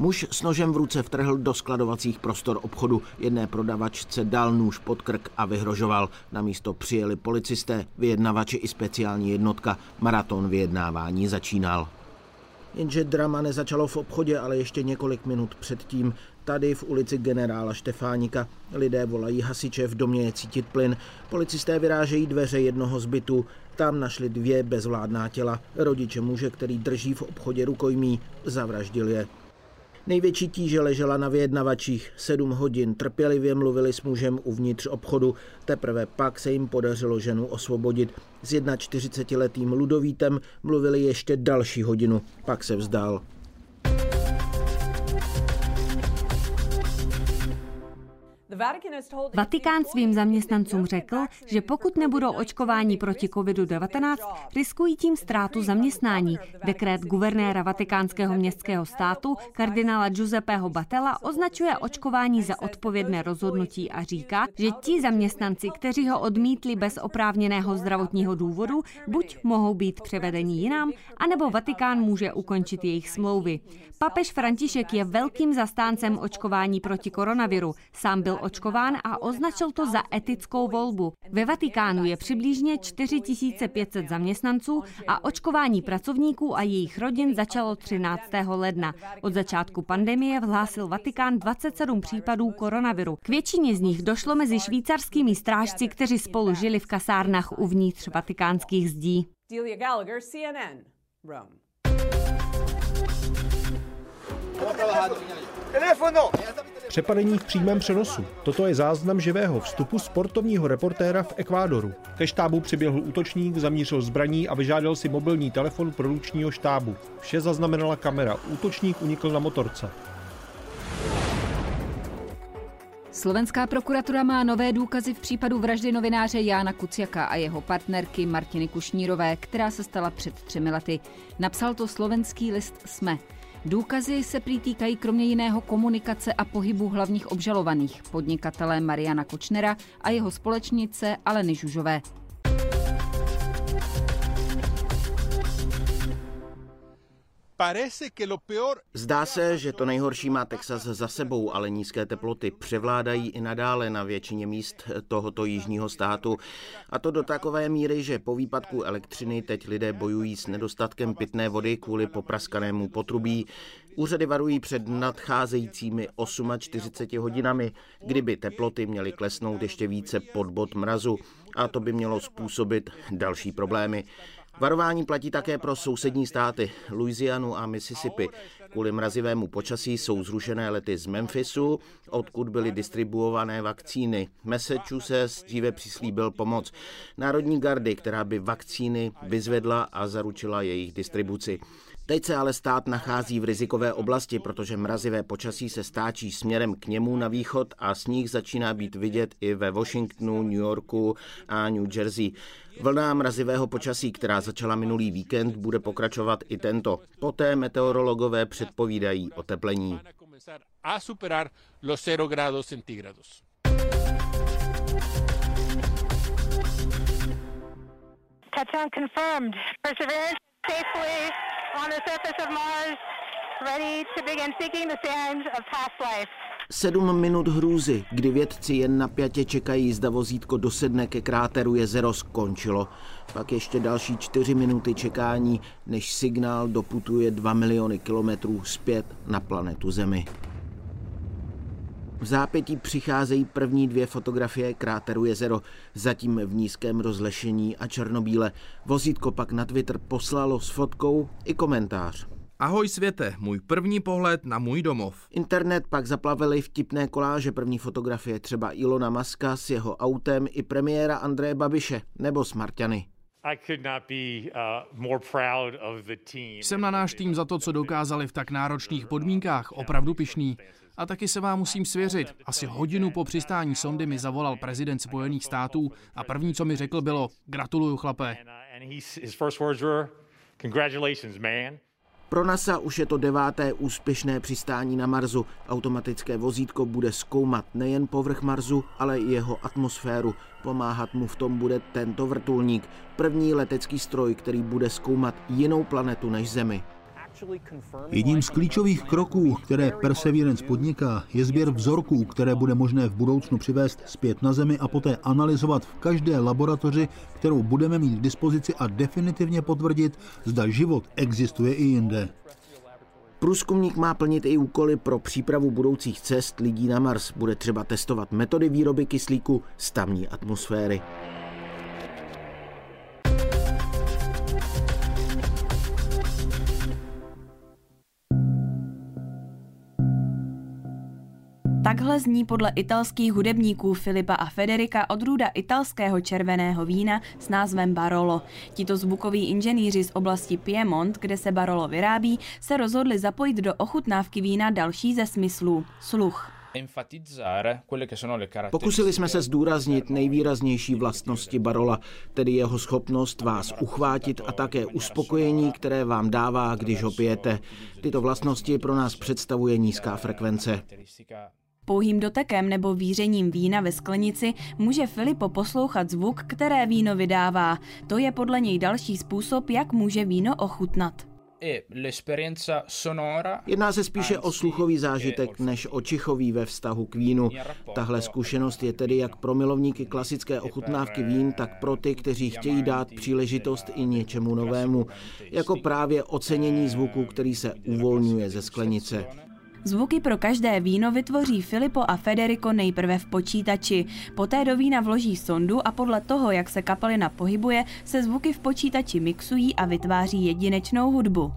Muž s nožem v ruce vtrhl do skladovacích prostor obchodu. Jedné prodavačce dal nůž pod krk a vyhrožoval. Na místo přijeli policisté, vyjednavači i speciální jednotka. Maraton vyjednávání začínal. Jenže drama nezačalo v obchodě, ale ještě několik minut předtím. Tady v ulici generála Štefánika lidé volají hasiče, v domě je cítit plyn. Policisté vyrážejí dveře jednoho z bytů. Tam našli dvě bezvládná těla. Rodiče muže, který drží v obchodě rukojmí, zavraždil je. Největší tíže ležela na vyjednavačích. Sedm hodin trpělivě mluvili s mužem uvnitř obchodu. Teprve pak se jim podařilo ženu osvobodit. S 41-letým Ludovítem mluvili ještě další hodinu. Pak se vzdal. Vatikán svým zaměstnancům řekl, že pokud nebudou očkování proti COVID-19, riskují tím ztrátu zaměstnání. Dekret guvernéra vatikánského městského státu kardinála Giuseppeho Batella označuje očkování za odpovědné rozhodnutí a říká, že ti zaměstnanci, kteří ho odmítli bez oprávněného zdravotního důvodu, buď mohou být převedeni jinam, anebo Vatikán může ukončit jejich smlouvy. Papež František je velkým zastáncem očkování proti koronaviru. Sám byl očkován a označil to za etickou volbu. Ve Vatikánu je přibližně 4500 zaměstnanců a očkování pracovníků a jejich rodin začalo 13. ledna. Od začátku pandemie vhlásil Vatikán 27 případů koronaviru. K většině z nich došlo mezi švýcarskými strážci, kteří spolu žili v kasárnách uvnitř vatikánských zdí. Delia Gallagher, CNN, Rome. Přepadení v přímém přenosu. Toto je záznam živého vstupu sportovního reportéra v Ekvádoru. Ke štábu přiběhl útočník, zamířil zbraní a vyžádal si mobilní telefon produkčního štábu. Vše zaznamenala kamera. Útočník unikl na motorce. Slovenská prokuratura má nové důkazy v případu vraždy novináře Jána Kuciaka a jeho partnerky Martiny Kušnírové, která se stala před třemi lety. Napsal to slovenský list SME. Důkazy se prý týkají kromě jiného komunikace a pohybu hlavních obžalovaných, podnikatele Mariana Kočnera a jeho společnice Aleny Žužové. Zdá se, že to nejhorší má Texas za sebou, ale nízké teploty převládají i nadále na většině míst tohoto jižního státu. A to do takové míry, že po výpadku elektřiny teď lidé bojují s nedostatkem pitné vody kvůli popraskanému potrubí. Úřady varují před nadcházejícími 48 hodinami, kdyby teploty měly klesnout ještě více pod bod mrazu a to by mělo způsobit další problémy. Varování platí také pro sousední státy Louisianu a Mississippi. Kvůli mrazivému počasí jsou zrušené lety z Memphisu, odkud byly distribuované vakcíny. Massachusetts dříve přislíbil pomoc Národní gardy, která by vakcíny vyzvedla a zaručila jejich distribuci. Teď se ale stát nachází v rizikové oblasti, protože mrazivé počasí se stáčí směrem k němu na východ a sníh začíná být vidět i ve Washingtonu, New Yorku a New Jersey. Vlna mrazivého počasí, která začala minulý víkend, bude pokračovat i tento. Poté meteorologové předpovídají oteplení. Touchdown confirmed. Perseverance safely to begin seeking the sands of past life. Sedm minut hrůzy, kdy vědci jen napjatě čekají, zda vozítko dosedne ke kráteru jezero skončilo. Pak ještě další čtyři minuty čekání, než signál doputuje dva miliony kilometrů zpět na planetu Zemi. V zápětí přicházejí první dvě fotografie kráteru jezero, zatím v nízkém rozlešení a černobíle. Vozítko pak na Twitter poslalo s fotkou i komentář. Ahoj světe, můj první pohled na můj domov. Internet pak zaplavili vtipné koláže první fotografie třeba Ilona Maska s jeho autem i premiéra Andreje Babiše nebo Smarťany. Uh, Jsem na náš tým za to, co dokázali v tak náročných podmínkách, opravdu pišný. A taky se vám musím svěřit. Asi hodinu po přistání sondy mi zavolal prezident Spojených států a první, co mi řekl, bylo gratuluju chlape. Pro NASA už je to deváté úspěšné přistání na Marsu. Automatické vozítko bude zkoumat nejen povrch Marsu, ale i jeho atmosféru. Pomáhat mu v tom bude tento vrtulník, první letecký stroj, který bude zkoumat jinou planetu než Zemi. Jedním z klíčových kroků, které Perseverance podniká, je sběr vzorků, které bude možné v budoucnu přivést zpět na Zemi a poté analyzovat v každé laboratoři, kterou budeme mít k dispozici a definitivně potvrdit, zda život existuje i jinde. Průzkumník má plnit i úkoly pro přípravu budoucích cest lidí na Mars. Bude třeba testovat metody výroby kyslíku z tamní atmosféry. Takhle zní podle italských hudebníků Filipa a Federika odrůda italského červeného vína s názvem Barolo. Tito zvukoví inženýři z oblasti Piemont, kde se Barolo vyrábí, se rozhodli zapojit do ochutnávky vína další ze smyslů – sluch. Pokusili jsme se zdůraznit nejvýraznější vlastnosti Barola, tedy jeho schopnost vás uchvátit a také uspokojení, které vám dává, když ho pijete. Tyto vlastnosti pro nás představuje nízká frekvence. Pouhým dotekem nebo vířením vína ve sklenici může Filipo poslouchat zvuk, které víno vydává. To je podle něj další způsob, jak může víno ochutnat. E Jedná se spíše o sluchový zážitek než o čichový ve vztahu k vínu. Tahle zkušenost je tedy jak pro milovníky klasické ochutnávky vín, tak pro ty, kteří chtějí dát příležitost i něčemu novému, jako právě ocenění zvuku, který se uvolňuje ze sklenice. Zvuky pro každé víno vytvoří Filipo a Federico nejprve v počítači. Poté do vína vloží sondu a podle toho, jak se kapalina pohybuje, se zvuky v počítači mixují a vytváří jedinečnou hudbu.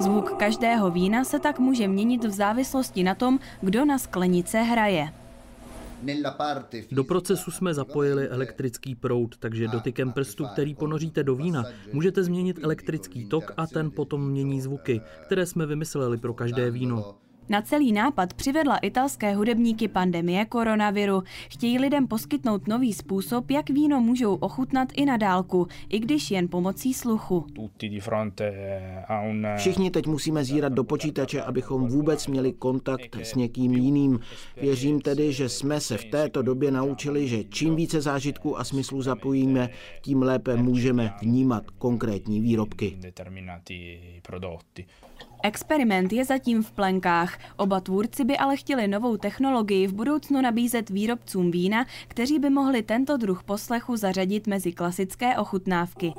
Zvuk každého vína se tak může měnit v závislosti na tom, kdo na sklenice hraje. Do procesu jsme zapojili elektrický proud, takže dotykem prstu, který ponoříte do vína, můžete změnit elektrický tok a ten potom mění zvuky, které jsme vymysleli pro každé víno. Na celý nápad přivedla italské hudebníky pandemie koronaviru. Chtějí lidem poskytnout nový způsob, jak víno můžou ochutnat i na dálku, i když jen pomocí sluchu. Všichni teď musíme zírat do počítače, abychom vůbec měli kontakt s někým jiným. Věřím tedy, že jsme se v této době naučili, že čím více zážitků a smyslů zapojíme, tím lépe můžeme vnímat konkrétní výrobky. Experiment je zatím v plenkách. Oba tvůrci by ale chtěli novou technologii v budoucnu nabízet výrobcům vína, kteří by mohli tento druh poslechu zařadit mezi klasické ochutnávky.